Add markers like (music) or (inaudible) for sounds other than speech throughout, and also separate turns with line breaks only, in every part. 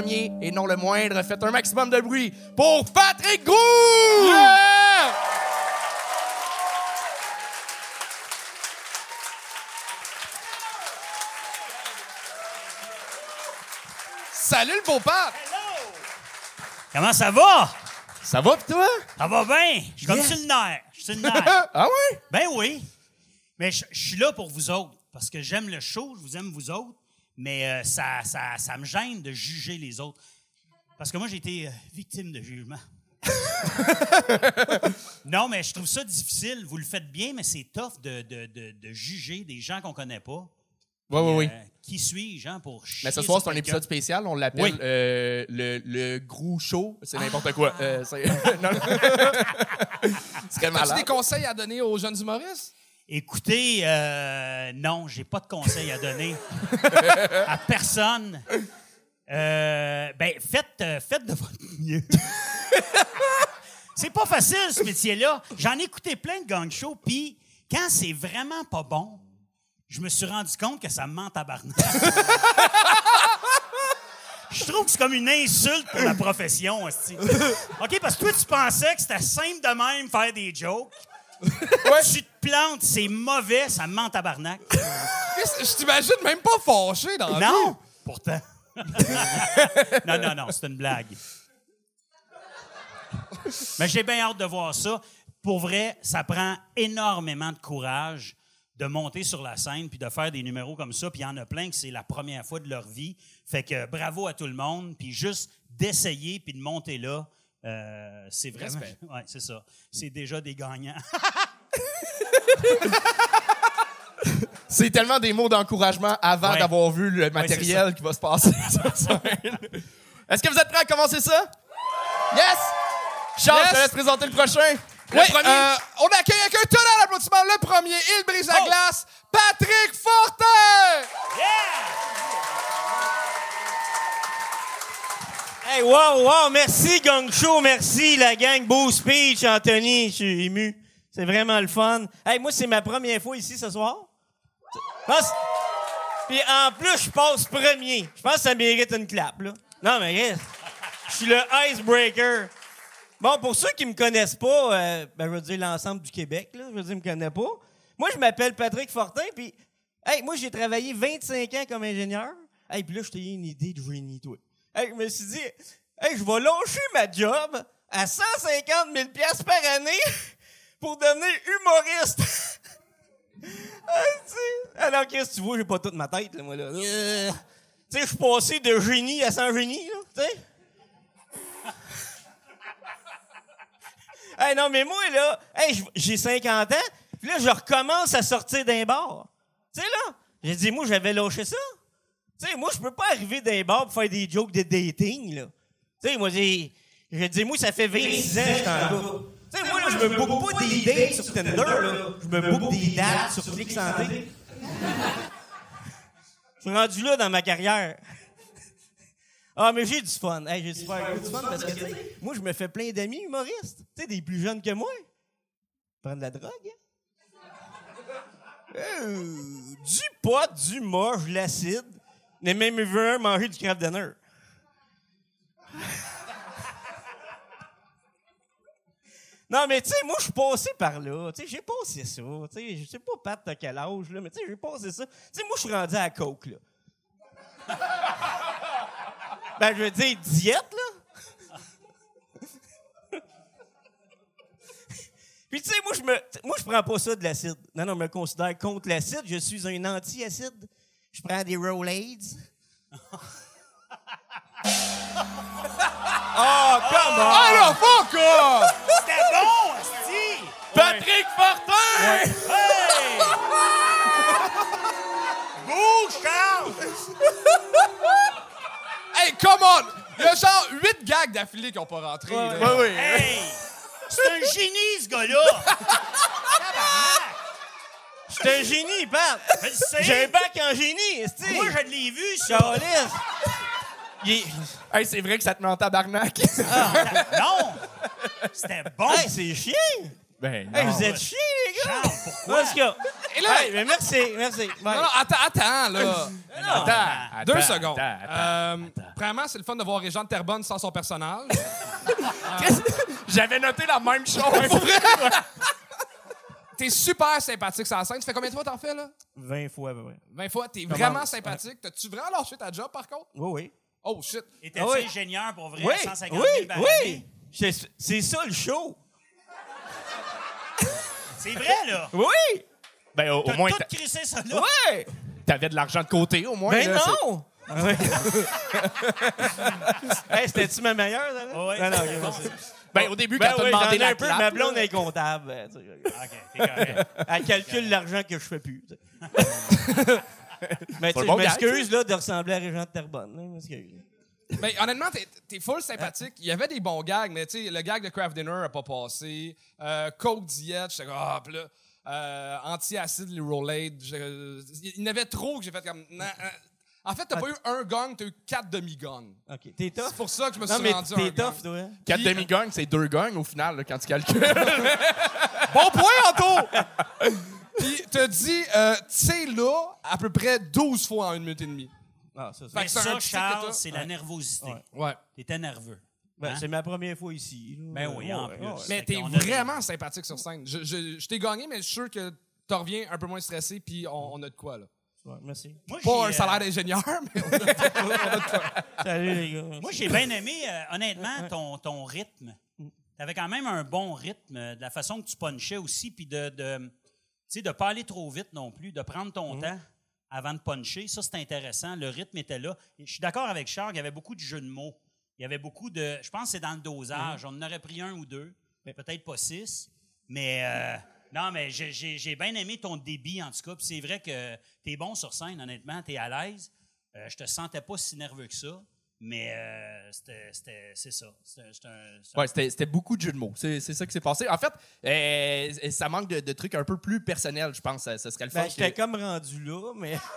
premier et non le moindre, faites un maximum de bruit pour Patrick Grou! Salut le beau pape!
Comment ça va?
Ça va pis toi?
Ça va bien. Je suis comme sur le nerf. Je suis sur le nerf. (laughs)
ah ouais?
ben oui. Mais je suis là pour vous autres. Parce que j'aime le show, je vous aime vous autres. Mais euh, ça, ça, ça me gêne de juger les autres. Parce que moi, j'ai été euh, victime de jugement. (laughs) non, mais je trouve ça difficile. Vous le faites bien, mais c'est tough de, de, de, de juger des gens qu'on connaît pas.
Oui, oui, oui.
Euh, qui suis-je, hein, pour chier
Mais ce soir, c'est un épisode spécial. On l'appelle
Oui.
euh, le, le Grou Show. C'est n'importe quoi. Euh, c'est- (laughs) non, non. Ce serait
As-tu
malade.
des conseils à donner aux jeunes humoristes?
Écoutez, euh, non, j'ai pas de conseils à donner (laughs) à personne. Euh, ben, faites, euh, faites de votre mieux. c'est pas facile, ce métier-là. J'en ai écouté plein de gang shows, puis quand c'est vraiment pas bon, je me suis rendu compte que ça me ment en tabarnak. Je trouve que c'est comme une insulte pour la profession, hostie. OK, parce que toi, tu pensais que c'était simple de même faire des jokes. Tu c'est mauvais, ça me ment en tabarnak. (laughs)
Je t'imagine même pas fâché dans la vie.
Non! Pourtant. (laughs) non, non, non, c'est une blague. Mais j'ai bien hâte de voir ça. Pour vrai, ça prend énormément de courage de monter sur la scène puis de faire des numéros comme ça. Puis il y en a plein que c'est la première fois de leur vie. Fait que bravo à tout le monde. Puis juste d'essayer puis de monter là, euh, c'est vraiment... Ouais, c'est ça. C'est déjà des gagnants. (laughs) (laughs)
C'est tellement des mots d'encouragement avant
Ouais.
d'avoir vu le matériel qui va se passer (laughs) sur scène. Est-ce que vous êtes prêts à commencer ça? Yes! Charles,
Yes!
je te laisse présenter le prochain. Le
Oui,
premier.
euh, on accueille avec un tonnerre d'applaudissements le premier, il brise la
Oh!
glace, Patrick Fortin!
Hey, wow, wow, merci Gang Show, merci la gang, beau speech, Anthony, je suis ému. C'est vraiment le fun. Hey, moi, c'est ma première fois ici ce soir. Puis en plus, je passe premier. Je pense que ça mérite une clap, là. Non, mais. Je suis le icebreaker. Bon, pour ceux qui me connaissent pas, euh, ben, je veux dire l'ensemble du Québec, là, je veux dire, me connaissent pas. Moi, je m'appelle Patrick Fortin, puis, hey, moi, j'ai travaillé 25 ans comme ingénieur. Hey, puis là, je t'ai eu une idée de génie, toi. Hey, je me suis dit, hey, je vais lâcher ma job à 150 000 piastres par année (laughs) pour devenir humoriste. (laughs) Ah. Alors, qu'est-ce que tu vois, j'ai pas toute ma tête, là, moi, là. Euh, tu sais, je suis passé de génie à sans génie, là, tu sais. (laughs) Hey, non, mais moi, là, hey, j'ai 50 ans, puis là, je recommence à sortir d'un bar. Tu sais, là, j'ai dit, moi, j'avais lâché ça. Tu sais, moi, je peux pas arriver d'un bar pour faire des jokes de dating, là. Tu sais, moi, j'ai. Dit, moi, ça fait 26 ans que je suis en. Tu sais, moi, là, je me book pas des dates sur Tinder, là. Je me book des dates sur Click Santé. Je suis rendu là dans ma carrière. Ah, mais j'ai du fun. Hey, j'ai super du fun parce que, moi, je me fais plein d'amis humoristes. Tu sais, des plus jeunes que moi. Prendre de la drogue, hein? Euh, du pot, du moche, de l'acide. Mais même vu un manger du craft dinner. Non, mais tu sais, moi, je suis passé par là. Tu sais, j'ai passé ça. Tu sais, je sais pas, Pat, t'as quel âge, là, mais tu sais, j'ai passé ça. Tu sais, moi, je suis rendu à la coke, là. (laughs) ben, je veux dire, diète, là. (laughs) Puis, tu sais, moi, je me, moi, je prends pas ça de l'acide. Non, non, je me considère contre l'acide. Je suis un anti-acide. Je prends des Rolaids. (laughs) oh, come on!
Ah là, fuck off!
C'était bon!
Patrick Fortin!
Hey! Bouge, Charles!
Hey, come on! Il y a genre 8 gags d'affilée qui ont pas rentré. là.
Oui, oui.
Hey! C'est un génie, ce gars-là!
Suis un génie, Pat! J'ai un bac en génie, esti!
Moi, je l'ai vu, ça!
Il
Hey, c'est vrai que ça te met en tabarnak. (laughs)
Non! C'était bon!
Hey, c'est chiant!
ben,
Hey, vous êtes chiants, les
Charles, pourquoi?
Parce que...
Et là-
Hey, mais merci, merci. Bye.
Non, non, attends, attends, là.
Attends,
Deux
attends,
secondes.
attends, attends.
Euh, Premièrement, c'est le fun de voir Régent de Terrebonne sans son personnage. (laughs)
J'avais noté la même chose. (laughs)
T'es super sympathique sur la scène. Ça fait combien de fois t'en fais, là?
20 fois à peu près.
20 fois? T'es vraiment sympathique. T'as-tu vraiment lâché ta job, par contre?
Oui, oui.
Oh, shit.
Étais-tu
Ah oui.
ingénieur pour vrai?
Oui,
150 000
oui,
par
oui. C'est ça le show.
C'est vrai, là.
Oui.
Ben, au, au
T'as
moins,
tout crissé ça là.
Ouais.
t'avais de l'argent de côté, au moins.
Ben
là, c'est-
non. (laughs) Hey, c'était-tu ma meilleure, ça? là? Ah non, ok, merci.
Ben, au début,
Ben
quand t'as
oui,
demandé
ai
la
un peu,
clap,
ma blonde est comptable. ben, tu sais.
OK, t'es correct.
Elle calcule l'argent que je fais plus. (laughs) (laughs) Mais tu sais,
bon
je
gag,
m'excuse là, de ressembler à Régent de Terrebonne. là, je m'excuse.
Ben, honnêtement, t'es, t'es full sympathique. Il y avait des bons gags, mais tu sais, le gag de Craft Dinner a pas passé. Euh, Coke Diet, j'étais comme, ah, pis là, euh, anti-acide, les Rolade. je- Il y en avait trop que j'ai fait comme, non, euh, En fait, t'as pas eu un gang, t'as eu quatre demi-gangs.
OK. T'es tough?
C'est pour ça que je me
Non,
suis
mais
rendu
t'es
un gang.
tough, toi. hein?
Quatre
Puis-
demi-gangs, c'est deux gangs au final, là, quand tu calcules. (laughs)
Bon point, Anto! (laughs) Puis t'as dit, euh, tu sais, là, à peu près 12 fois en une minute et demie.
Ah, ça, ça.
Fait que c'est un
ça,
petit
Charles, c'est la nervosité.
Ouais.
Ouais.
T'étais nerveux.
Ben,
Hein?
C'est ma première fois ici. là.
Ben oui, en
Ouais,
plus.
ouais.
Mais
Fait
t'es
qu'on a des-
vraiment sympathique sur scène. Je, je, je t'ai gagné, mais je suis sûr que t'en reviens un peu moins stressé, puis on, on a de quoi, là.
Ouais, merci.
Moi,
Pas un
euh,
salaire d'ingénieur, (laughs) mais on a de quoi.
Salut, les gars.
Moi, j'ai bien aimé, euh, honnêtement, ton, ton rythme. Tu avais quand même un bon rythme, euh, de la façon que tu punchais aussi, puis de de, sais, de pas aller trop vite non plus, de prendre ton temps avant de puncher. Ça, c'est intéressant. Le rythme était là. Et je suis d'accord avec Charles, il y avait beaucoup de jeux de mots. Il y avait beaucoup de. Je pense que c'est dans le dosage. On en aurait pris un ou deux, mais peut-être pas six. Mais. euh, non, mais j'ai bien aimé ton débit, en tout cas. Puis c'est vrai que tu es bon sur scène, honnêtement. Tu es à l'aise. Euh, je te sentais pas si nerveux que ça. Mais euh, c'était- c'était- c'est ça. C'était
Ouais, c'était c'était beaucoup de jeux de mots. C'est c'est ça qui s'est passé. En fait, euh, ça manque de, de trucs un peu plus personnels, je pense. Ça, ça serait le fun.
Ben, j'étais
que-
comme rendu là, mais. (laughs)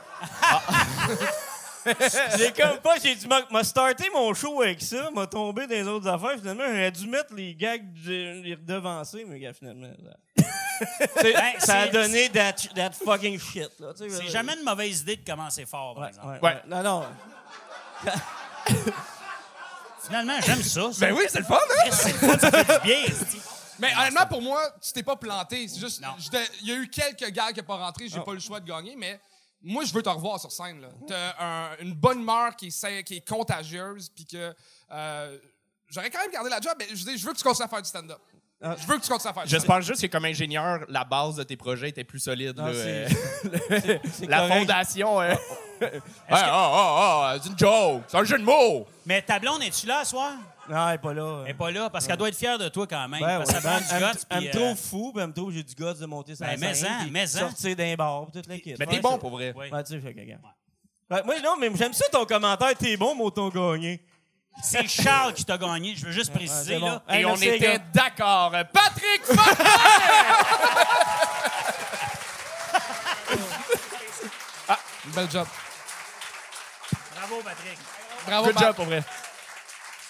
j'ai comme pas, j'ai dû m'a- starté mon show avec ça, m'a tombé dans les autres affaires. Finalement, j'aurais dû mettre les gags, de- les redevancer, mais gars, finalement. ça- (laughs) C'est-
Ben,
ça a donné that, that fucking shit. Là,
C'est
euh,
jamais une mauvaise idée de commencer fort, par
Ouais,
exemple.
ouais,
Ouais.
ouais. Non, non. (laughs) (coughs)
Finalement, j'aime ça. ça.
Ben oui, c'est le fun, hein?
Chris, c'est le fun, ça fait du bien.
Mais honnêtement, pour moi, tu t'es pas planté. C'est juste,
Non.
j'étais- il y a eu quelques gars qui n'ont pas rentré, j'ai pas eu le choix de gagner, mais moi, je veux te revoir sur scène. là. T'as un- une bonne humeur qui est, qui est contagieuse, puis que euh, j'aurais quand même gardé la job, mais je, dis, je veux que tu continues à faire du stand-up.
Ah.
Je veux que tu continues à faire du stand-up.
J'espère juste que comme ingénieur, la base de tes projets était plus solide.
C'est-
euh, (laughs)
C'est (laughs)
la
correct.
fondation. euh, ah, ah, ah, c'est une joke. C'est un jeu de mots.
Mais ta blonde, es-tu là ce soir?
Non, elle est pas là.
Elle n'est pas là parce qu'elle doit être fière de toi quand même.
Ben
parce
ouais,
que ça prend du
elle, me- elle me
euh,
trouve fou, puis elle me trouve que j'ai du guts de monter sur
Ben, mais
scène, sortir d'un bar, toute la.
Mais t'es bon pour vrai.
oui.
Tu sais, fait que, regarde. Ouais, moi, non, mais j'aime ça ton commentaire. T'es bon, mais t'ont gagné.
C'est Charles qui t'a gagné, je veux juste préciser.
bon.
là.
Hey,
Et on était d'accord. Patrick Fortin! (laughs)
Bel job.
Bravo, Patrick.
Bravo,
Good
Pat.
job pour vrai.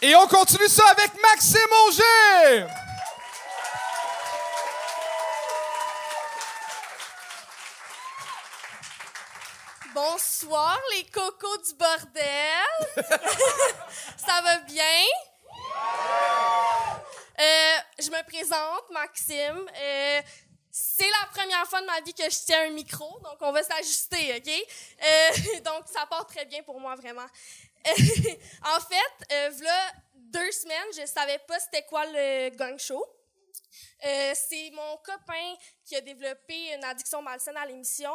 Et on continue ça avec Maxime Auger!
Bonsoir, les cocos du bordel. (laughs) Ça va bien? Euh, je me présente, Maxime. Euh, c'est la première fois de ma vie que je tiens un micro, donc on va s'ajuster, OK? Euh, (laughs) donc, ça part très bien pour moi, vraiment. (laughs) en fait, euh, v'là deux semaines, je savais pas c'était quoi le gang show. Euh, c'est mon copain qui a développé une addiction malsaine à l'émission.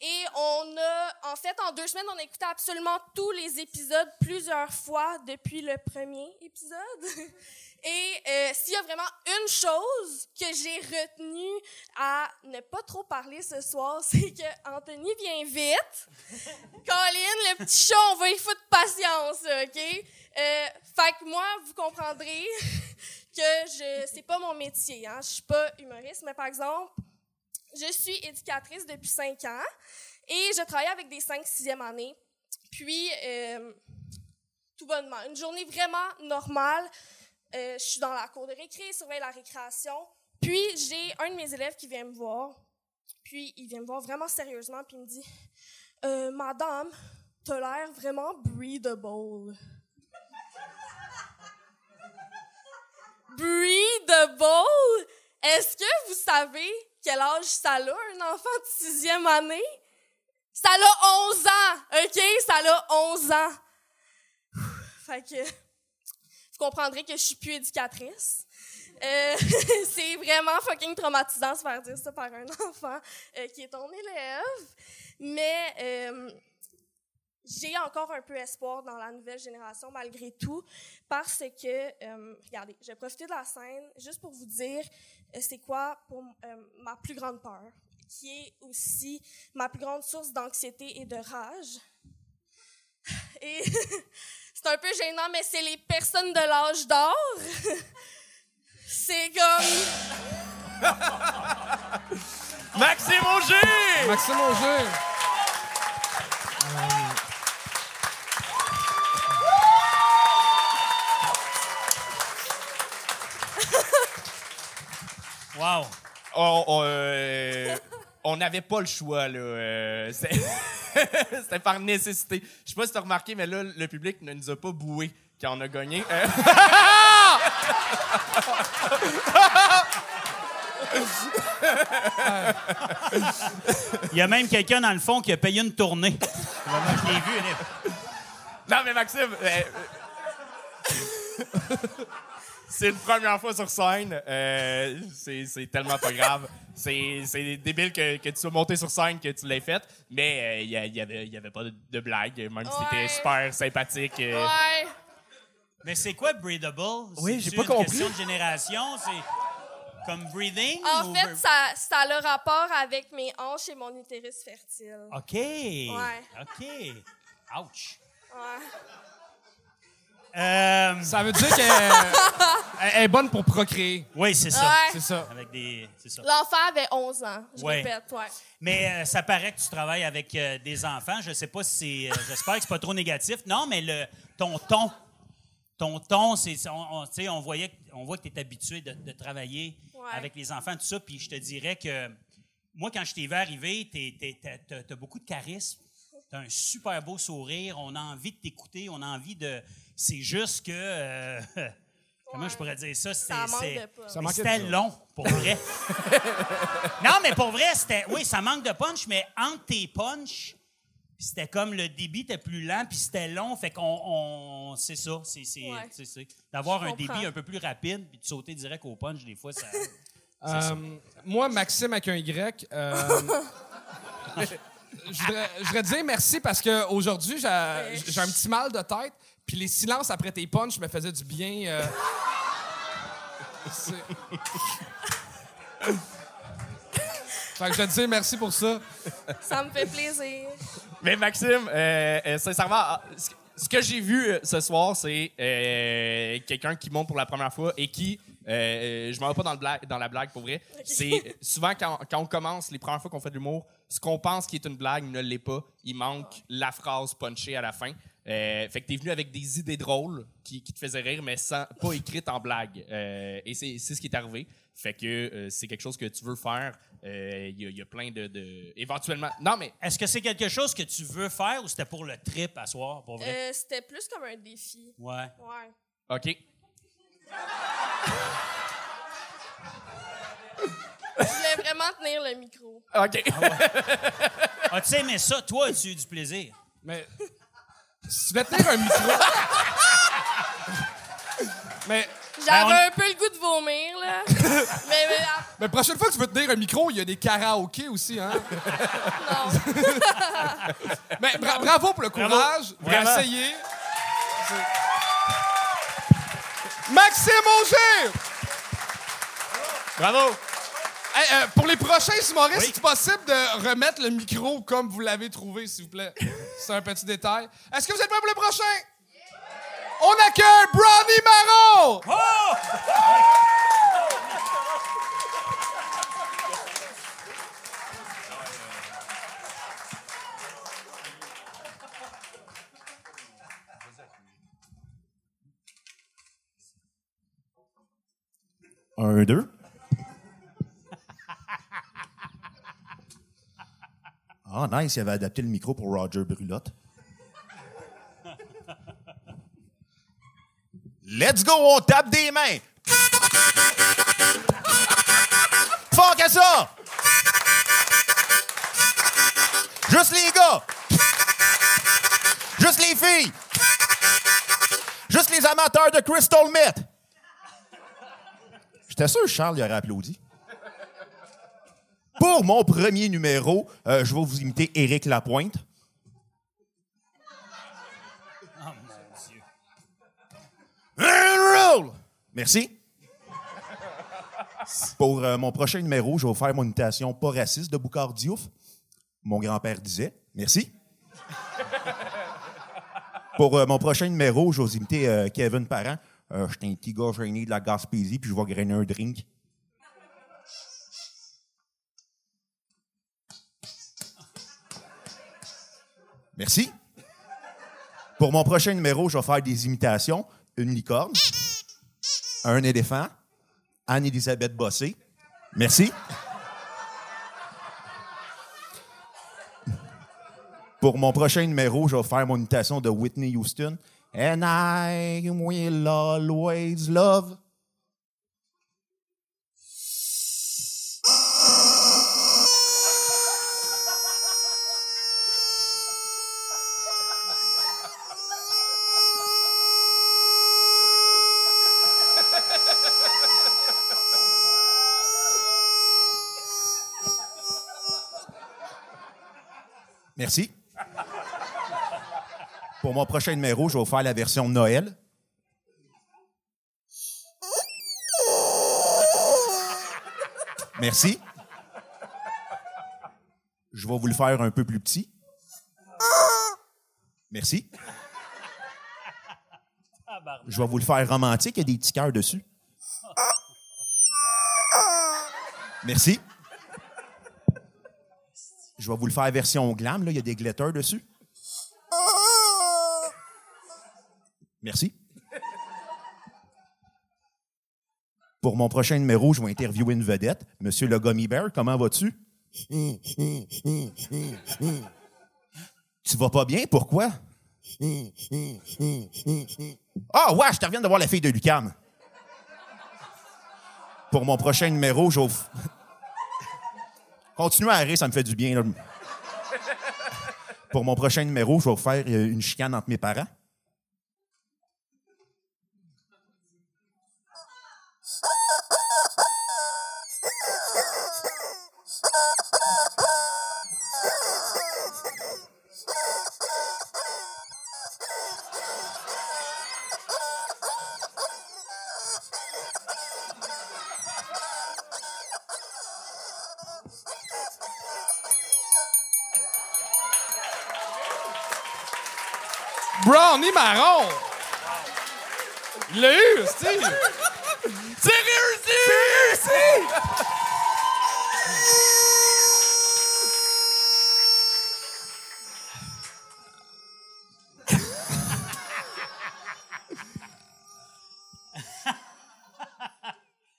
Et on a, en fait, en deux semaines, on a écouté absolument tous les épisodes plusieurs fois depuis le premier épisode. (laughs) Et euh, s'il y a vraiment une chose que j'ai retenue à ne pas trop parler ce soir, (laughs) c'est que Anthony vient vite. (laughs) Colin, le petit chat, on va y foutre patience, OK? Euh, fait que moi, vous comprendrez (laughs) que je c'est pas mon métier. Hein? Je suis pas humoriste, mais par exemple, je suis éducatrice depuis cinq ans et je travaille avec des 5-6e années. Puis, euh, tout bonnement, une journée vraiment normale. Euh, je suis dans la cour de récré, surveille la récréation. Puis, j'ai un de mes élèves qui vient me voir. Puis, il vient me voir vraiment sérieusement, puis il me dit euh, Madame, t'as l'air vraiment breathable. breathable? Est-ce que vous savez quel âge ça a, un enfant de sixième année? Ça a 11 ans, OK? Ça a 11 ans. Fait que, vous comprendrez que je suis plus éducatrice. Euh, (laughs) c'est vraiment fucking traumatisant de se faire dire ça par un (laughs) enfant euh, qui est ton élève. Mais euh, j'ai encore un peu espoir dans la nouvelle génération malgré tout parce que, regardez, je vais profiter de la scène juste pour vous dire c'est quoi pour ma plus grande peur, qui est aussi ma plus grande source d'anxiété et de rage. Et (laughs) c'est un peu gênant, mais c'est les personnes de l'âge d'or. (laughs) C'est comme. (laughs)
Maxime Auger!
Maxime Auger.
Wow.
On, on, euh, on n'avait pas le choix, là. euh, c'est- (laughs) C'était par nécessité. Je sais pas si t'as remarqué, mais là, le public ne nous a pas boué quand on a gagné. Euh, (laughs)
Il y a même quelqu'un dans le fond qui a payé une tournée. Je l'ai vu.
Non, mais Maxime, euh, euh, c'est une première fois sur scène. euh, c'est c'est tellement pas grave. C'est c'est débile que, que tu sois monté sur scène, que tu l'aies fait. Mais il n'y avait, y avait pas de, de blague, même si
Ouais.
c'était super sympathique. euh.
Ouais.
Mais c'est quoi breathable?
Oui, j'ai pas
une
compris.
question de génération? C'est comme breathing?
En
ou
fait, ça, ça a le rapport avec mes hanches et mon utérus fertile.
OK.
Ouais.
OK. Ouch.
Ouais.
Euh,
Ça veut dire qu'elle (laughs) elle est bonne pour procréer.
oui, c'est ça.
Ouais.
C'est ça.
Avec des... C'est ça.
L'enfant avait 11 ans. Je
Ouais.
répète, ouais.
Mais euh, ça paraît que tu travailles avec euh, des enfants. Je sais pas si c'est. euh, J'espère que c'est pas trop négatif. Non, mais le, ton ton. Ton ton, c'est. On, voyait, on voit que tu es habitué de, de travailler
Ouais.
avec les enfants, tout ça. Puis je te dirais que moi, quand je t'ai vu arriver, tu as beaucoup de charisme. Tu as un super beau sourire. On a envie de t'écouter. On a envie de. C'est juste que. euh, (laughs) comment
Ouais.
je pourrais dire ça? C'est-
Ça manque
c'est-
de punch.
Ça
mais
manquait
C'était long, pour vrai. (laughs) non, mais pour vrai, c'était. Oui, ça manque de punch, mais entre tes punch, c'était comme le débit était plus lent, puis c'était long. Fait qu'on. on- c'est ça. C'est. c'est-
Ouais.
c'est- c'est- D'avoir
Je
un débit un peu plus rapide, puis de sauter direct au punch, des fois, ça.
Euh, moi, Maxime avec un Y, euh, (laughs) je, voudrais, je voudrais te dire merci parce qu'aujourd'hui, j'ai j'ai un petit mal de tête. Puis les silences après tes punches me faisaient du bien. euh. (laughs) Fait que je te dire merci pour ça.
Ça me fait plaisir.
Mais Maxime, euh, euh, sincèrement, ah, ce que- j'ai vu euh, ce soir, c'est euh, quelqu'un qui monte pour la première fois et qui, euh, je m'en vais pas dans, le blague, dans la blague pour vrai, c'est souvent quand, quand on commence, les premières fois qu'on fait de l'humour, ce qu'on pense qui est une blague ne l'est pas. Il manque la phrase punchée à la fin. Euh, fait que t'es venu avec des idées drôles qui, qui te faisaient rire, mais sans, pas écrites en blague. Euh, et c'est c'est ce qui est arrivé. Fait que euh, c'est quelque chose que tu veux faire. Euh, Il y, a- il y a plein de, de- Éventuellement. Non, mais
Est-ce que c'est quelque chose que tu veux faire ou c'était pour le trip à soir, pour vrai?
Euh, C'était plus comme un défi.
Ouais.
Ouais.
OK.
Je voulais vraiment tenir le micro.
OK.
As-tu aimé ça? Toi, as-tu eu du plaisir?
Mais si tu veux tenir un micro. mais
J'avais
on-
un peu le goût de vomir, là. (laughs) mais, mais ah,
la prochaine fois que tu veux tenir un micro, il y a des karaokés aussi, hein?
non. (laughs)
Mais bra- bravo pour le courage. Vous essayé. Maxime Auger!
Bravo.
Hey, euh, pour les prochains humoristes,
Oui.
est-ce possible de remettre le micro comme vous l'avez trouvé, s'il vous plaît? (laughs) C'est un petit détail. Est-ce que vous êtes prêts pour le prochain? On accueille Brownie Marron! (laughs)
Un, deux. Ah, nice, il avait adapté le micro pour Roger Brulotte. Let's go, on tape des mains. Fort que ça! Juste les gars! Juste les filles! Juste les amateurs de Crystal Meth! J'étais sûr que Charles y aurait applaudi. Pour mon premier numéro, euh, je vais vous imiter Éric Lapointe.
Oh mon Dieu.
And roll! Merci. Pour euh, mon prochain numéro, je vais vous faire mon imitation pas raciste de Boucard Diouf. Mon grand-père disait. Merci. Pour euh, mon prochain numéro, je vais vous imiter Kevin Parent. Euh, J'étais un petit gars gêné de la Gaspésie, puis je vais grainer un drink. Merci. Pour mon prochain numéro, je vais faire des imitations. Une licorne, un éléphant, Anne-Élisabeth Bossé. Merci. Pour mon prochain numéro, je vais faire mon imitation de Whitney Houston. And I will always love. Merci. Pour mon prochain numéro, je vais vous faire la version Noël. Merci. Je vais vous le faire un peu plus petit. Merci. Je vais vous le faire romantique, il y a des petits cœurs dessus. Merci. Je vais vous le faire version glam, là, il y a des glitters dessus. Merci. Pour mon prochain numéro, je vais interviewer une vedette. Monsieur le Gummy Bear, comment vas-tu? tu vas pas bien? Pourquoi? Ah, ouais, je te reviens de voir la fille de Lucam. Pour mon prochain numéro, vous- Continuez à rire, ça me fait du bien. Pour mon prochain numéro, je vais vous faire euh, une chicane entre mes parents.
Brownie marron! Il l'a eu, Steve! C'est réussi! C'est réussi!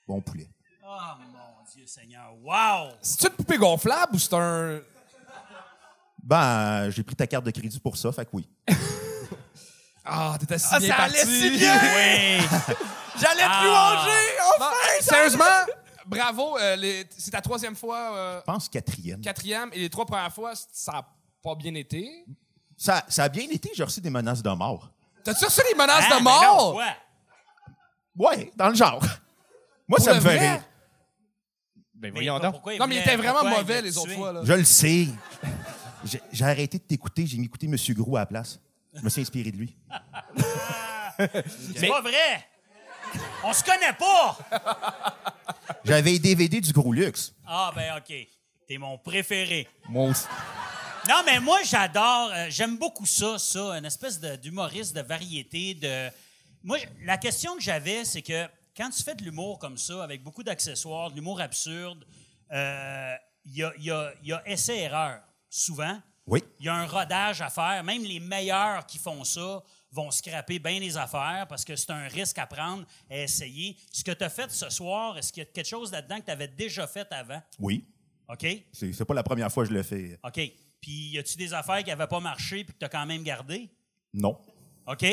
Bon poulet.
Oh mon Dieu Seigneur. Wow!
C'est-tu une poupée gonflable ou c'est un.
Ben, j'ai pris ta carte de crédit pour ça, fait que oui.
Ah, t'étais si
Ah,
bien
ça
parti.
allait si bien! (laughs)
Oui!
J'allais te
Ah.
louanger!
Non,
Enfin!
sérieusement, bravo. euh, les- c'est ta troisième fois, euh,
Je pense quatrième.
quatrième, et les trois premières fois, ça n'a pas bien été.
Ça, ça a bien été, j'ai reçu des menaces de mort.
T'as-tu reçu des menaces
Ah,
de mort?
quoi?
Ouais, dans le genre. Moi, ça
le
me fait
vrai?
rire.
Ben
Mais
voyons donc.
pourquoi
non, mais il était vraiment mauvais les autres fois. Là.
Je le sais. J'ai j'ai arrêté de t'écouter, j'ai écouté M. Gros à la place. Je me suis inspiré de lui.
C'est pas vrai! On se connaît pas!
J'avais les DVD du Gros Luxe.
Ah, ben, OK. T'es mon préféré.
Moi aussi.
Non, mais moi, j'adore, euh, j'aime beaucoup ça, ça, une espèce d'humoriste de variété. De... Moi, la question que j'avais, c'est que quand tu fais de l'humour comme ça, avec beaucoup d'accessoires, de l'humour absurde, euh, il y, a, y a essai-erreur, souvent.
Oui.
Il y a un rodage à faire. Même les meilleurs qui font ça vont scraper bien les affaires parce que c'est un risque à prendre, à essayer. Ce que tu as fait ce soir, est-ce qu'il y a quelque chose là-dedans que tu avais déjà fait avant?
Oui.
OK?
C'est c'est pas la première fois que je le fais.
OK. puis y a-tu des affaires qui n'avaient pas marché puis que tu as quand même gardé?
Non.
OK?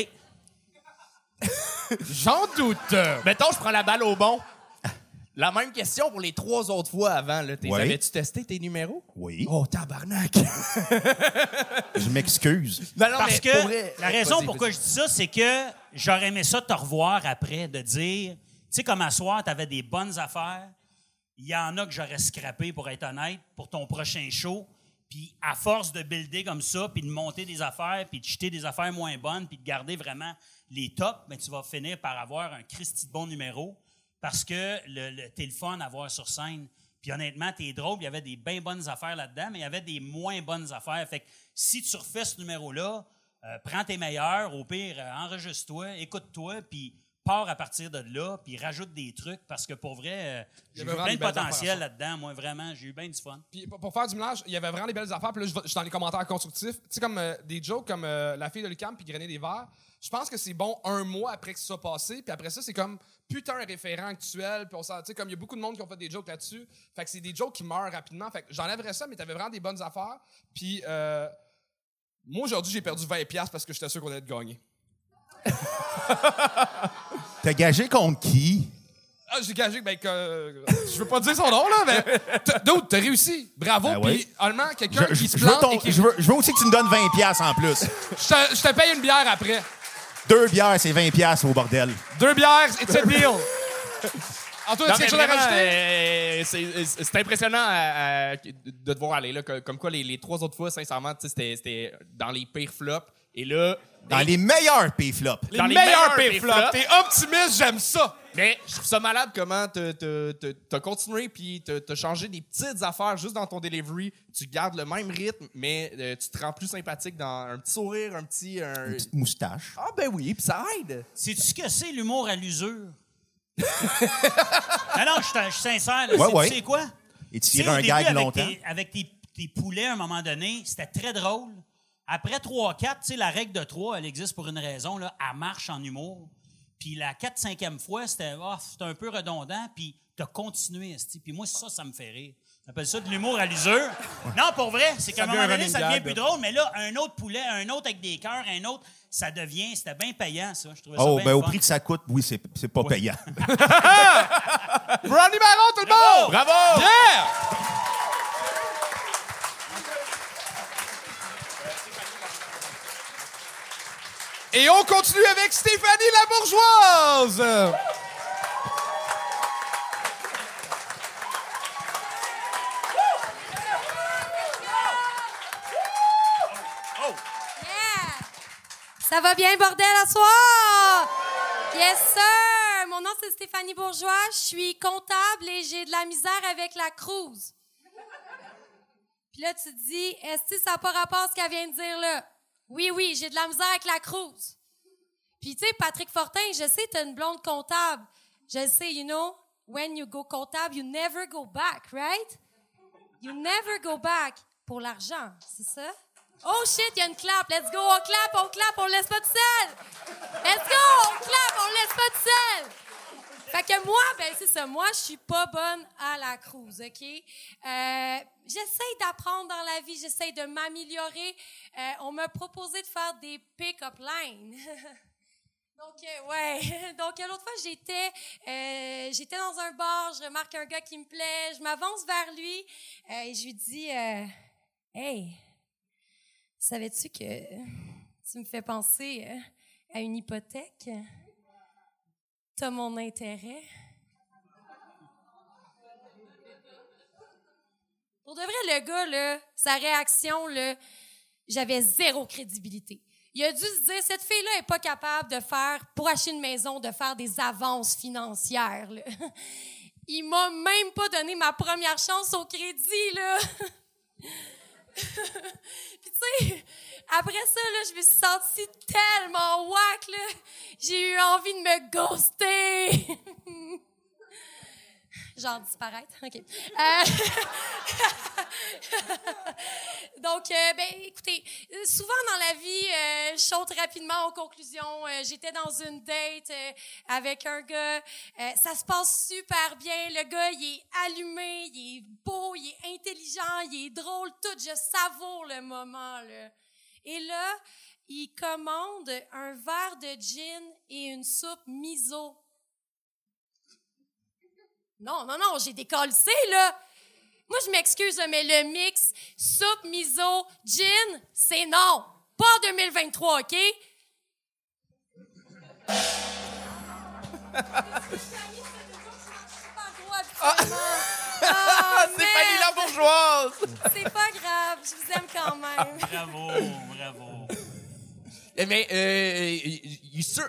J'en doute.
Mettons, je prends la balle au bon. La même question pour les trois autres fois avant. Là. T'es-
Ouais.
Avais-tu testé tes numéros?
Oui.
Oh, tabarnak! (laughs)
Je m'excuse.
Non, non,
Parce
mais
que
pour vrai-
la raison
Vas-y,
pourquoi
vas-y.
je dis ça, c'est que j'aurais aimé ça te revoir après, de dire, tu sais, comme à soir, tu avais des bonnes affaires. Il y en a que j'aurais scrappé, pour être honnête, pour ton prochain show. Puis à force de builder comme ça, puis de monter des affaires, puis de jeter des affaires moins bonnes, puis de garder vraiment les tops, ben, tu vas finir par avoir un Christy de bon numéro parce que le, le, t'es le fun à voir sur scène. Puis honnêtement, t'es drôle. Il y avait des bien bonnes affaires là-dedans, mais il y avait des moins bonnes affaires. Fait que si tu refais ce numéro-là, euh, prends tes meilleurs, au pire, euh, enregistre-toi, écoute-toi, puis pars à partir de là, puis rajoute des trucs parce que pour vrai, euh,
Il y
j'ai
vraiment
plein de potentiel là-dedans. Moi, vraiment, j'ai eu bien du fun.
Puis pour, faire du mélange, il y avait vraiment des belles affaires. Puis là, je suis dans les commentaires constructifs. Tu sais, comme euh, des jokes comme euh, la fille de Lucam puis Grenet des Verts. Je pense que c'est bon un mois après que ça soit passé. Puis après ça, c'est comme putain un référent actuel. Puis on s'en- tu sais, comme il y a beaucoup de monde qui ont fait des jokes là-dessus. Fait que c'est des jokes qui meurent rapidement. Fait que j'enlèverais ça, mais t'avais vraiment des bonnes affaires. Puis euh, moi, aujourd'hui, j'ai perdu 20$ parce que j'étais sûr qu'on allait te gagner. (laughs)
T'as gagé contre qui?
Ah, j'ai gagé, ben, que, euh, je veux pas dire son nom, là, mais. t'as- Dude, t'as réussi. Bravo.
Ben oui.
Puis, honnêtement, quelqu'un
Je,
qui se
je veux
plante
ton-
et qui.
je veux- je veux aussi que tu me donnes 20$ piastres en plus. (laughs)
Je te, je te paye une bière après.
Deux bières, c'est 20$ piastres au bordel.
Deux bières, it's a deal. Antoine,
Non,
as-tu
mais
quelque chose à
vraiment,
rajouter?
euh, c'est c'est impressionnant à- à- de te voir aller là. co- Comme quoi, les, les trois autres fois, sincèrement, tu sais, c'était c'était dans les pires flops. Et là,
Dans les meilleurs P-flops.
Les
dans les
meilleurs
meilleurs
pay flops.
pay-flops.
T'es optimiste, j'aime ça.
Mais je trouve ça malade comment t'as- continué puis t'as changé des petites affaires juste dans ton delivery. Tu gardes le même rythme, mais euh, tu te rends plus sympathique dans un petit sourire, un petit... un-
Petite moustache.
Ah ben oui, puis ça aide.
Sais-tu ce que c'est l'humour à l'usure? (laughs) non, non, je suis- sincère. là.
Ouais, ouais.
c'est quoi?
Et
Tu sais,
tirer un
début,
gag
avec
longtemps.
Tes, avec tes, tes poulets, à un moment donné, c'était très drôle. Après 3-4, tu sais, la règle de 3, elle existe pour une raison, là, elle marche en humour. Puis la 4-5e fois, c'était c'était un peu redondant, puis t'as continué. Puis moi, ça, ça me fait rire. On appelle ça de l'humour à l'usure. Non, pour vrai, c'est qu'à un moment donné, ça devient plus drôle, mais là, un autre poulet, un autre avec des cœurs, un autre, ça devient, c'était bien payant, ça. Je trouvais ça
Oh,
bien
ben au prix que ça coûte, oui, c'est pas payant. (laughs)
Brownie Baron, tout le monde!
Bravo!
Yeah! Et on continue avec Stéphanie la bourgeoise.
Yeah! Ça va bien, bordel, à soir? Yes, sir! Mon nom, c'est Stéphanie Bourgeois. Je suis comptable et j'ai de la misère avec la cruise. Puis là, tu te dis, est-ce que ça n'a pas rapport à ce qu'elle vient de dire là? Oui, oui, j'ai de la misère avec la cruise. Puis tu sais, Patrick Fortin, je sais, t'as une blonde comptable. Je sais, you know, when you go comptable, you never go back, right? You never go back pour l'argent, c'est ça? Oh shit, il y a une clap. Let's go, on clap, on clap, on laisse pas tout seul. Let's go, on clap, on laisse pas tout seul. Fait que moi, ben c'est ça. Moi, je suis pas bonne à la cruise, OK? Euh, j'essaie d'apprendre dans la vie, j'essaie de m'améliorer. Euh, on m'a proposé de faire des pick-up lines. (laughs) Donc, euh, ouais. (laughs) Donc, l'autre fois, j'étais, euh, j'étais dans un bar, je remarque un gars qui me plaît, je m'avance vers lui euh, et je lui dis, euh, Hey, savais-tu que tu me fais penser euh, à une hypothèque? T'as mon intérêt? Pour de vrai, le gars, là, sa réaction, j'avais zéro crédibilité. Il a dû se dire, cette fille-là est pas capable de faire, pour acheter une maison, de faire des avances financières. là. (laughs) Il m'a même pas donné ma première chance au crédit, là. (laughs) Puis tu sais, après ça, là, je me suis sentie tellement whack, là. J'ai eu envie de me ghoster. (laughs) Genre disparaître. (laughs) OK. Euh, (laughs) Donc, euh, ben, écoutez, souvent dans la vie, euh, je saute rapidement aux conclusions. Euh, J'étais dans une date euh, avec un gars. Ça se passe super bien. Le gars, il est allumé, il est beau, il est intelligent, il est drôle, tout. Je savoure le moment, là. Et là, il commande un verre de gin et une soupe miso. Non, non, non, j'ai décollé, là. Moi, je m'excuse, mais le mix soupe, miso, gin, c'est non. Pas en 2023, OK? Ah,
Stéphanie la bourgeoise!
C'est pas grave, je vous aime quand même.
Bravo, bravo.
Eh, Mais, euh, il- il est sûr.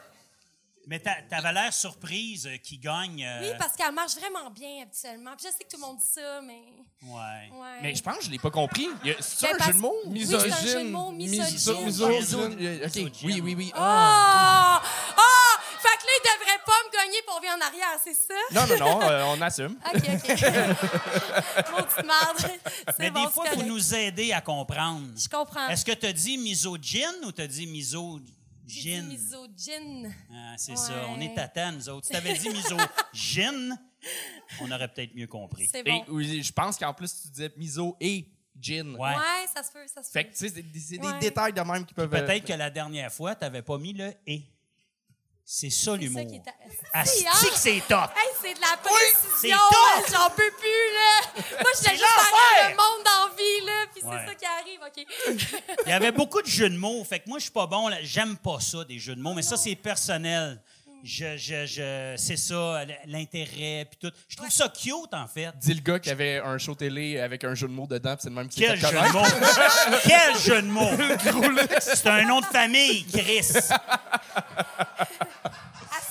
Mais t'a- t'avais l'air surprise euh, qu'il gagne. euh,
Oui, parce qu'elle marche vraiment bien habituellement. Puis je sais que tout le monde dit ça, mais.
Ouais.
Ouais.
Mais je pense que je l'ai pas compris. Il y a- C'est
Ben,
un jeu de mots?
Oui, c'est un jeu de
Misogyne.
mots,
Miso-
misogyne.
misogyne.
OK,
Misogyne.
oui, oui, oui.
Ah! Ah! Fait que là, il devrait pas me gagner pour revenir en arrière, c'est ça?
Non, non, non, euh, on assume. (laughs)
OK, OK. (laughs) Merde. C'est
Mais
bon,
des fois, il faut nous aider à comprendre.
Je comprends.
Est-ce que tu as dit misogyne ou tu as dit misogyne?
J'ai dit misogyne.
Ah, c'est
Ouais.
ça. On est tata, nous autres. Si t'avais dit misogyne, (laughs) on aurait peut-être mieux compris.
C'est
Et
bon.
oui, je pense qu'en plus, tu disais miso et gin.
Ouais.
Ouais, ça se peut, ça se
Fait
peut.
que, tu sais, c'est des, détails de même qui peuvent... euh,
Peut-être que la dernière fois, tu n'avais pas mis le et. C'est ça
C'est
l'humour.
ça qui est.
Asti
Si, hein?
que c'est top!
Hey, c'est de la
c'est
précision!
top!
J'en peux plus, là! (laughs) Moi, je juste faire le monde d'envie, là, puis
Ouais.
c'est ça qui arrive, OK? (laughs)
Il y avait beaucoup de jeux de mots. Fait que moi, je suis pas bon. là. J'aime pas ça, des jeux de mots. Mais ça, c'est personnel. Je, je, je, c'est ça, l'intérêt, puis tout. Je trouve ça cute, en fait.
Dis le gars qui avait un show télé avec un jeu de mots dedans, puis c'est le même qui
Quel jeu de mots! (laughs) Quel jeu de mots! C'est un nom de famille, Chris.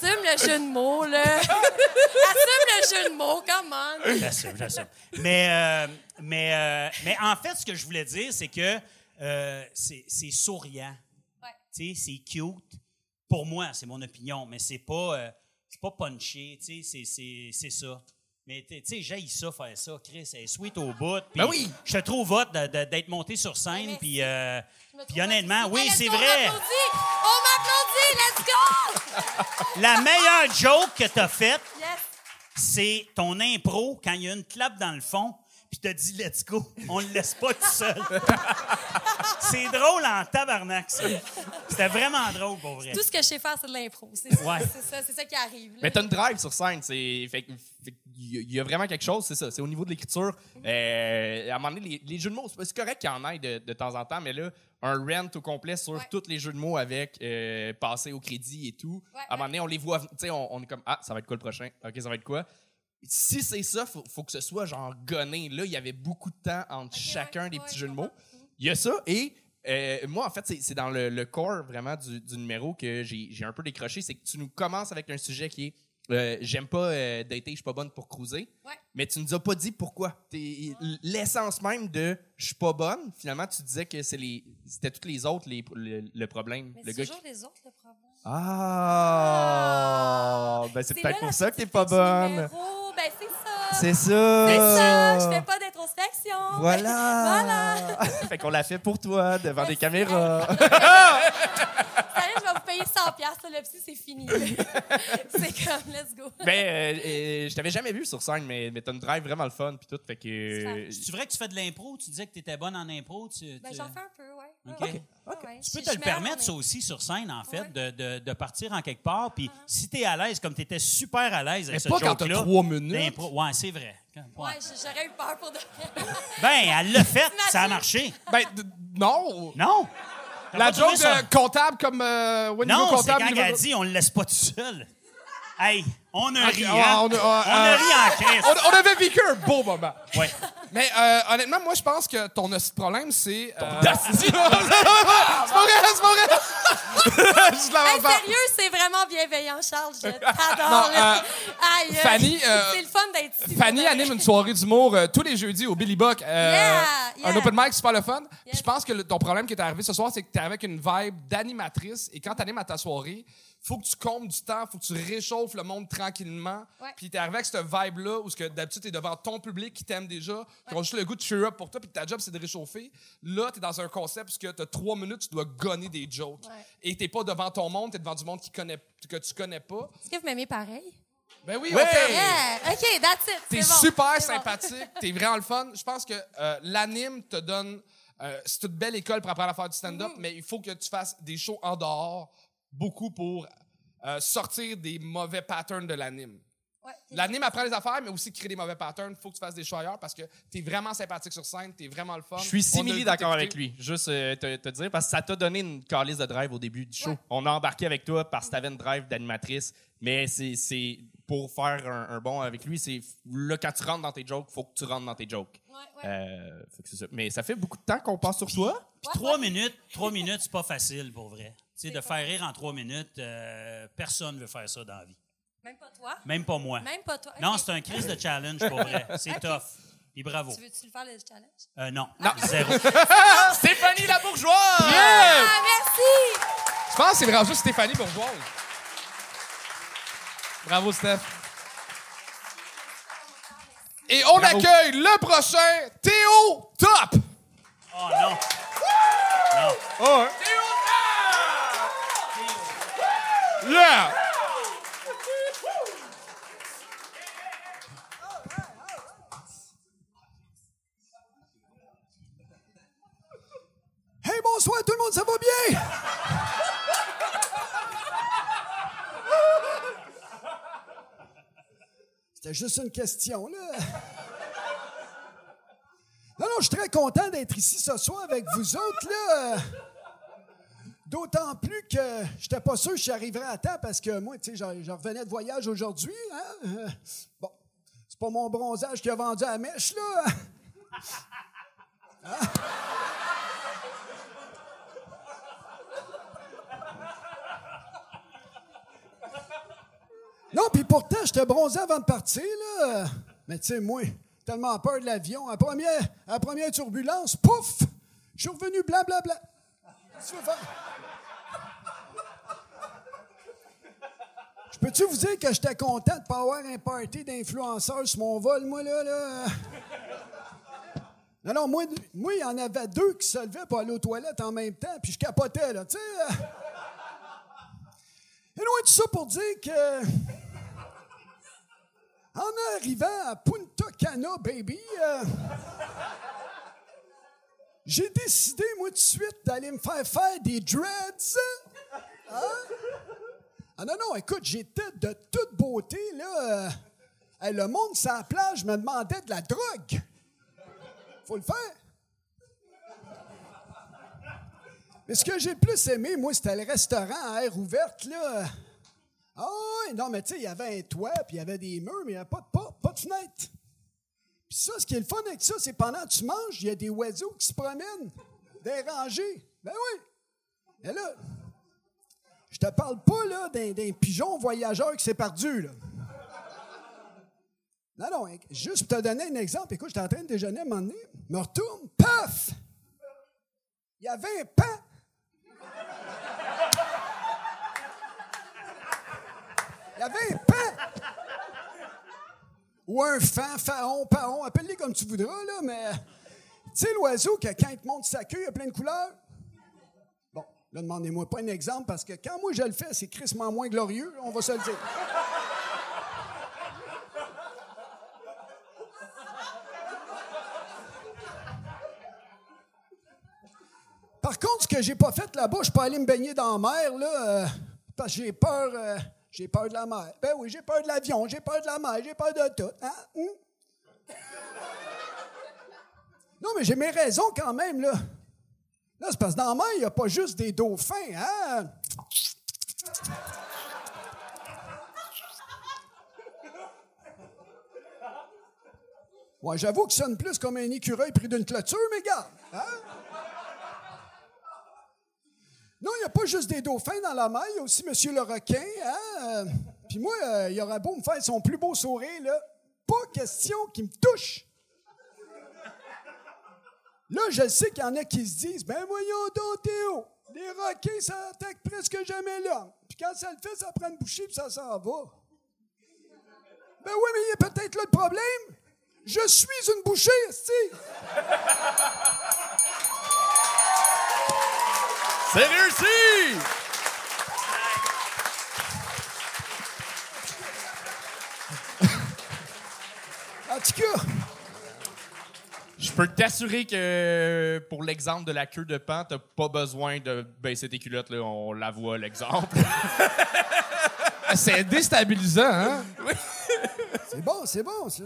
Assume le jeu de mots, là! Assume le jeu de mots, comment?
J'assume, j'assume. Mais, euh, mais, euh, mais en fait, ce que je voulais dire, c'est que euh, c'est souriant.
Ouais.
Tu sais, c'est cute. Pour moi, c'est mon opinion, mais c'est pas, euh, c'est pas punché. Tu sais, c'est- c'est c'est ça. Mais tu sais, j'aille ça, faire ça, Chris. Elle est sweet au bout.
Ben oui.
Je te trouve hot d'être monté sur scène. Puis euh, puis honnêtement, oui, c'est vrai.
On m'applaudit! On m'applaudit! Let's go! (laughs)
La meilleure joke que t'as faite,
Yes!
c'est ton impro quand il y a une clap dans le fond, puis t'as dit let's go. On le laisse pas tout seul. (laughs) c'est drôle en tabarnak, ça. C'était vraiment drôle, pour vrai.
Tout ce que je sais faire, c'est de l'impro. C'est
Ouais.
ça, c'est ça qui arrive. là.
Mais t'as une drive sur scène. C'est, fait, y il y a vraiment quelque chose, c'est ça. C'est au niveau de l'écriture. Euh, à un moment donné, les, les jeux de mots, c'est correct qu'il y en ait de, de temps en temps, mais là, un rent au complet sur
Ouais.
tous les jeux de mots avec euh, passer au crédit et tout.
Ouais,
à un moment donné, on les voit, tu sais, on, on est comme, ah, ça va être quoi le prochain? OK, ça va être quoi? Si c'est ça, faut, faut que ce soit genre gonné. Là, il y avait beaucoup de temps entre chacun
ouais,
des petits
je
jeux de mots. Il y a ça et euh, moi, en fait, c'est- dans le, le core vraiment du, du numéro que j'ai j'ai un peu décroché. C'est que tu nous commences avec un sujet qui est euh, J'aime pas euh, dater, je suis pas bonne pour cruiser.
Ouais.
Mais tu nous as pas dit pourquoi. T'es- L'essence même de je suis pas bonne, finalement, tu disais que c'est les c'était toutes les autres les, le, le problème.
Mais
le
c'est
gars
toujours
qui-
les autres, le problème.
Ah! Ben, c'est peut-être pour ça que t'es pas bonne.
numéro. Ben, c'est ça.
C'est ça.
C'est ça. Je fais pas d'introspection.
Voilà. (laughs)
Voilà. (laughs)
fait qu'on l'a fait pour toi, devant des caméras. (laughs)
Sérieux, je vais vous payer 100 piastres. Le psy, c'est fini. (laughs) c'est comme, let's go.
ben, euh, euh, je t'avais jamais vu sur scène, mais, mais t'as une drive vraiment le fun, puis tout. Fait que.
C'est vrai que tu fais de l'impro? Tu disais que tu étais bonne en impro? Tu,
Ben, j'en fais un peu, ouais.
OK.
Ouais.
Tu
Je-
peux te le permettre, ça aussi, sur scène, en fait,
Ouais.
de, de, de partir en quelque part. Puis si tu es à l'aise, comme tu étais super à l'aise avec
Mais
ce
pas quand t'as trois minutes.
Ouais, c'est vrai. Ouais.
J'aurais eu peur pour de vrai.
Ben, elle l'a fait, (laughs) ça a marché.
Ben, d- non.
Non?
La joke de comptable comme euh, ouais,
Non, c'est
comptable.
quand
niveau-
elle a dit on le laisse pas tout seul. Hey, on a
Ok,
ri,
ouais,
hein?
on a-
On a
euh,
ri en crise.
On, on avait vécu un beau moment.
Ouais.
Mais euh, honnêtement, moi, je pense que ton hostie de problème, c'est. euh, (laughs) c'est pas vrai, c'est pas vrai. (laughs) Je l'avais
Hey,
pas.
sérieux, c'est vraiment bienveillant, Charles. Je t'adore.
Euh,
Aïe,
Fanny, euh,
c'est le fun d'être ici.
Fanny anime une soirée d'humour euh, tous les jeudis au Billy Buck. euh,
Yeah, yeah.
Un open mic super le fun. Je pense que le- ton problème qui est arrivé ce soir, c'est que tu es avec une vibe d'animatrice. Et quand tu animes à ta soirée, faut que tu comptes du temps, faut que tu réchauffes le monde tranquillement.
Ouais.
Puis tu es arrivé avec cette vibe-là où ce que d'habitude tu es devant ton public qui t'aime déjà, qui ont juste le goût de cheer up pour toi, puis que ta job c'est de réchauffer. Là, tu es dans un concept où tu as trois minutes, tu dois gonner des jokes.
Ouais.
Et tu pas devant ton monde, tu es devant du monde qui connaît, que tu connais pas.
Est-ce que vous m'aimez pareil?
Ben oui,
Ouais.
ok.
Yeah! OK, that's it.
T'es
bon,
super
bon.
sympathique, t'es vraiment le fun. Je pense que euh, l'anime te donne. euh, c'est une belle école pour apprendre à faire du stand-up,
Mm-hmm.
mais il faut que tu fasses des shows en dehors, beaucoup pour euh, sortir des mauvais patterns de l'anime.
Ouais.
L'anime apprend les affaires, mais aussi crée des mauvais patterns. Il faut que tu fasses des shows ailleurs parce que t'es vraiment sympathique sur scène, t'es vraiment le fun.
Je suis simili d'accord avec lui. Juste euh, te, te dire, parce que ça t'a donné une calice de drive au début du show. On a embarqué avec toi parce que t'avais une drive d'animatrice, mais c'est- c'est pour faire un, un bon avec lui, c'est là, quand tu rentres dans tes jokes, faut que tu rentres dans tes jokes.
Ouais, ouais.
Euh, ça. Mais ça fait beaucoup de temps qu'on passe sur toi.
Puis trois minutes, trois minutes, c'est pas facile pour vrai. Tu sais, de faire rire en trois minutes, euh, personne veut faire ça dans la vie.
Même pas toi?
Même pas moi.
Même pas toi?
Non, c'est un crise de challenge pour vrai. (laughs) C'est tough. Puis bravo.
Tu veux-tu le faire, le challenge?
Euh, non, zéro. (laughs)
Stéphanie la bourgeoise!
Ah, merci!
Je pense que c'est vraiment juste Stéphanie Bourgeoise. Bravo, Steph. Et on
Bravo.
accueille le prochain Théo Top!
Oh non. Non.
Oh, hein?
Hey, bonsoir tout le monde, ça va bien? C'était juste une question, là. Non, non, je suis très content d'être ici ce soir avec vous autres, là. D'autant plus que j'étais pas sûr que j'y arriverais à temps parce que moi, tu sais, je je revenais de voyage aujourd'hui. Hein? Euh, Bon, c'est pas mon bronzage qui a vendu à mèche, là. (laughs) Non, puis pourtant, j'étais bronzé avant de partir, là. Mais tu sais, moi, tellement peur de l'avion. À première, première turbulence, pouf! Je suis revenu blanc. Tu veux? Je peux-tu vous dire que j'étais content de pas avoir un party d'influenceurs sur mon vol, moi, là, là? Non, non, moi, moi, il y en avait deux qui se levaient pour aller aux toilettes en même temps, puis je capotais, là, tu sais. Et loin tout ça pour dire que. En arrivant à Punta Cana, baby, euh, j'ai décidé, moi, de suite, d'aller me faire faire des dreads. Hein? Ah non, non, écoute, j'étais de toute beauté, là. le monde sur la plage me demandait de la drogue. Faut le faire. Mais ce que j'ai le plus aimé, moi, c'était le restaurant à air ouverte, là. Ah oui, non, mais tu sais, il y avait un toit, puis il y avait des murs, mais il n'y avait pas de porte, pas de fenêtre. Puis ça, ce qui est le fun avec ça, c'est pendant que tu manges, il y a des oiseaux qui se promènent, des rangées. Ben oui. Et là, je te parle pas, là, d'un, pigeon voyageur qui s'est perdu, là. Non, non, hein, juste pour te donner un exemple, écoute, j'étais en train de déjeuner à un moment donné, me retourne, paf! Il y avait un pan. Il y avait un. Ou un fan, faon, paon, appelle-les comme tu voudras, là, mais. Tu sais, l'oiseau, que quand il te monte sa queue, il a plein de couleurs? Bon, là, demandez-moi pas un exemple, parce que quand moi je le fais, c'est crissement moins glorieux, on va se le dire. Par contre, ce que j'ai pas fait là-bas, je suis pas allé me baigner dans la mer, là, euh, parce que j'ai peur, euh, j'ai peur de la mer. Ben oui, j'ai peur de l'avion, j'ai peur de la mer, j'ai peur de tout. Hein? Hum? Non, mais j'ai mes raisons quand même, là. Là, c'est parce que dans la mer, il n'y a pas juste des dauphins, hein? Ouais, j'avoue que ça sonne plus comme un écureuil pris d'une clôture, mais garde. Hein? Non, il n'y a pas juste des dauphins dans la mer, il y a aussi Monsieur le requin. Hein? Puis moi, euh, il aurait beau me faire son plus beau sourire, là. pas question qu'il me touche. Là, je sais qu'il y en a qui se disent Ben voyons donc, Théo, les roquets, ça attaque presque jamais l'homme. Puis quand ça le fait, ça prend une bouchée puis ça s'en va. Ben oui, mais il y a peut-être là le problème. Je suis une bouchée, esti.
C'est réussi!
En tout cas,
Je peux t'assurer que pour l'exemple de la queue de pan, t'as pas besoin de baisser tes culottes. Là. On la voit, l'exemple. (laughs)
C'est déstabilisant, hein?
c'est bon, c'est bon, ça.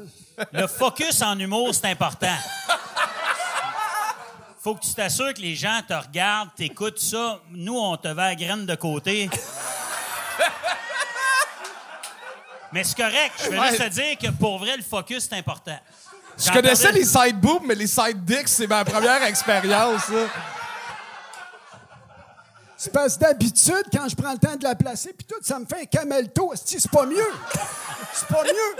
Le focus en humour, c'est important. Faut que tu t'assures que les gens te regardent, t'écoutent ça. Nous, on te va à graine de côté. (laughs) Mais c'est correct. Je veux
Ouais.
juste te dire que pour vrai, le focus, c'est important.
Je connaissais les side boobs, mais les side dicks, c'est ma première expérience.
C'est parce que d'habitude, quand je prends le temps de la placer, puis tout, ça me fait un camelto. C'est pas mieux. C'est pas mieux.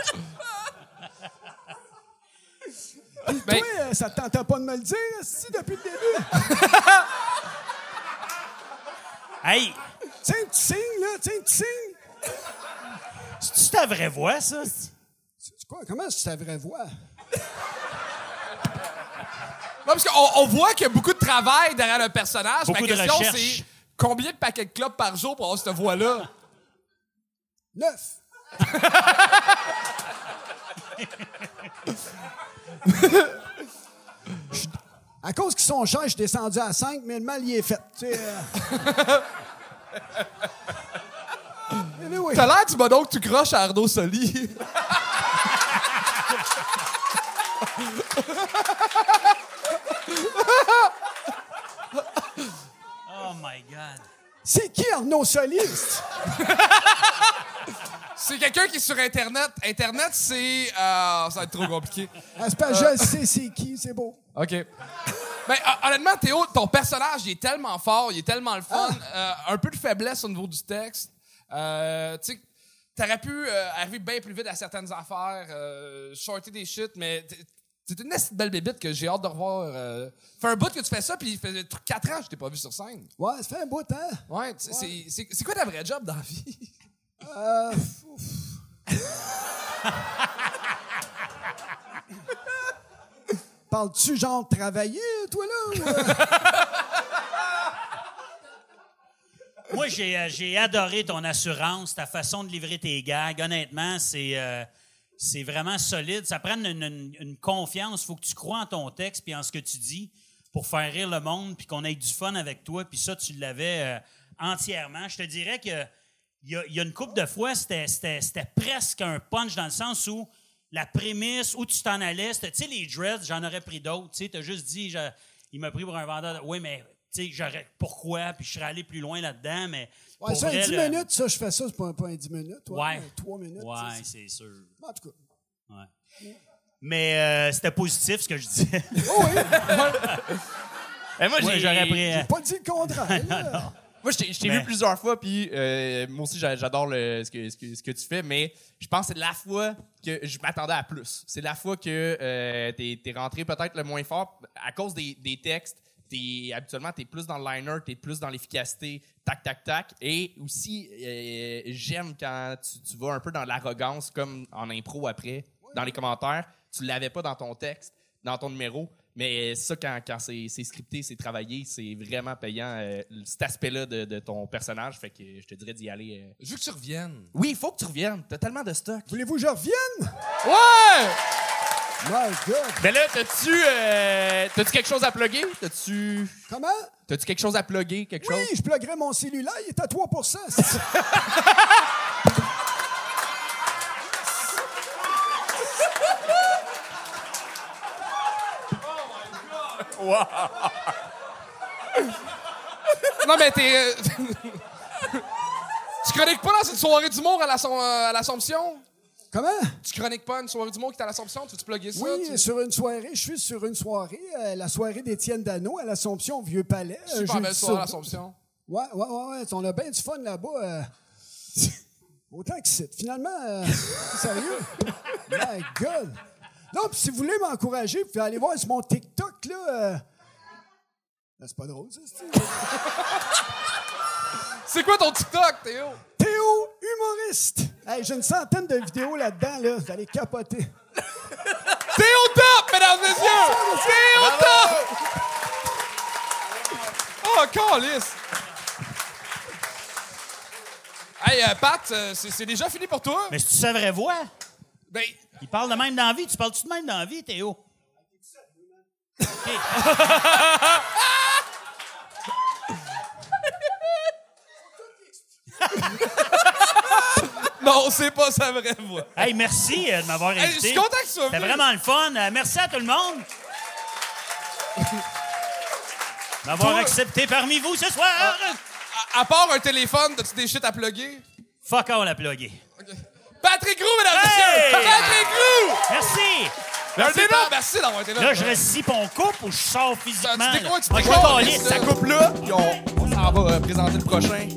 Puis
Ben-
toi, euh, ça te tentait pas de me le dire, esti, depuis le début? (laughs)
Hey,
Tiens, un petit signe, là. Tiens, un petit signe.
c'est-tu ta vraie voix, ça?
C'est quoi? Comment c'est ta vraie voix?
Non, parce qu'on on voit qu'il y a beaucoup de travail derrière le personnage.
Beaucoup
Ma
de
question,
recherche.
c'est combien de paquets de clopes par jour pour avoir cette voix-là?
Neuf. (laughs) Je- (laughs) À cause qu'ils sont chers, je suis descendu à 5, mais le mal y est fait. Tu sais, euh. (laughs) Anyway.
T'as l'air du que tu croches à Arnaud Soli.
Oh my God.
C'est qui Arnaud Solis? (laughs)
C'est quelqu'un qui est sur Internet. Internet, c'est... euh, ça va être trop compliqué.
Ah, c'est pas, je sais c'est qui, c'est beau.
OK. Ben, hon- honnêtement, Théo, ton personnage, il est tellement fort, il est tellement le fun. Euh, un peu de faiblesse au niveau du texte. Euh, tu sais, t'aurais pu euh, arriver bien plus vite à certaines affaires, euh, shorter des shit, mais c'est une de belle bébite que j'ai hâte de revoir. Euh, fait un bout que tu fais ça, puis il fait 4 ans que je t'ai pas vu sur scène.
Ouais, ça fait un bout de temps.
Ouais, tu sais, c'est- c'est c'est quoi ta vraie job dans la vie?
Euh, ouf. Parles-tu genre de travailler, toi, là? euh?
Moi, j'ai, euh, j'ai adoré ton assurance, ta façon de livrer tes gags. Honnêtement, c'est, euh, c'est vraiment solide. Ça prend une, confiance. Il faut que tu crois en ton texte puis en ce que tu dis pour faire rire le monde puis qu'on ait du fun avec toi. Puis ça, tu l'avais euh, entièrement. Je te dirais que il y a, une couple de fois, c'était, presque un punch dans le sens où la prémisse, où tu t'en allais, tu sais, les dreads, j'en aurais pris d'autres. Tu t'as juste dit, il m'a pris pour un vendeur. de- Oui, mais tu sais, pourquoi? Puis je serais allé plus loin là-dedans, mais.
Ouais,
pour
ça, un
vrai,
10
le-
minutes, ça, je fais ça, c'est pas, pas un 10 minutes. Ouais,
Ouais.
3 minutes.
Ouais, c'est sûr.
En tout cas.
Ouais. Mais euh, c'était positif ce que je disais. (laughs)
Oh oui,
Eh, moi,
j'aurais pris. euh,
j'ai pas dit le contraire. (laughs) là.
Moi, je t'ai-
Mais-
vu plusieurs fois, puis euh, moi aussi, j'a- j'adore ce, que, ce, que, ce que tu fais, mais je pense que c'est la fois que je m'attendais à plus. C'est la fois que euh, t'es es rentré peut-être le moins fort à cause des, des textes. T'es, habituellement, t'es plus dans le liner, t'es plus dans l'efficacité, tac, tac, tac. Et aussi, euh, j'aime quand tu, tu vas un peu dans l'arrogance, comme en impro après, dans les commentaires. Tu l'avais pas dans ton texte, dans ton numéro. Mais ça, quand, quand c'est scripté, c'est travaillé, c'est vraiment payant, euh, cet aspect-là de, de ton personnage. Fait que je te dirais d'y aller. euh.
Je veux que tu reviennes.
Oui, il faut que tu reviennes. T'as tellement de stock.
Voulez-vous que je revienne?
Ouais!
My God.
Mais là, t'as-tu euh, t'as-tu quelque chose à plugger? T'as-tu
Comment?
t'as-tu quelque chose à plugger? Quelque
Oui,
chose?
je pluguerais mon cellulaire, il est à 3 c'est-
Non, mais t'es. euh, (laughs) tu chroniques pas dans une soirée d'humour à euh, à l'Assomption?
Comment?
Tu chroniques pas une soirée d'humour qui est à l'Assomption? Tu veux-tu plugger ça?
Oui,
tu-
sur une soirée, je suis sur une soirée, euh, la soirée d'Étienne Dano à l'Assomption au Vieux-Palais. euh,
Super
jeudi
belle soirée à l'Assomption.
Ouais, ouais, ouais, ouais, on a bien du fun là-bas. euh. (laughs) Autant que c'est. Finalement, euh, (laughs) sérieux? My God! Non, puis si vous voulez m'encourager, vous pouvez aller voir sur mon TikTok, là. euh, ben, c'est pas drôle, ça, c'est (laughs)
C'est quoi ton TikTok, Théo?
Humoriste. Hey, j'ai une centaine de vidéos là-dedans, là. Vous allez capoter.
Théo top, mesdames et messieurs! Théo top! Oh, calice! Hey, euh, Pat, euh, c'est c'est déjà fini pour toi?
Mais si tu sa vraie voix,
Ben,
il parle de même dans la vie. Tu parles-tu de même dans la vie, Théo? OK. (laughs)
non, c'est pas sa vraie voix.
Hey, merci euh, de m'avoir
Hey,
invité.
je suis content que tu sois
C'était vraiment le fun. Euh, merci à tout le monde. (laughs) D'avoir
Toi-
accepté parmi vous ce soir.
À, à part un téléphone, as-tu des shit à plugger?
Fuck all à plugger.
Patrick Roux, mesdames et
Hey!
messieurs! Patrick Roux!
Merci.
Merci, merci d'avoir été là.
Là, je reste ici on coupe ou je sors physiquement.
Tu découvres, tu découvres.
Ça coupe là, puis on, on s'en va euh, présenter le prochain.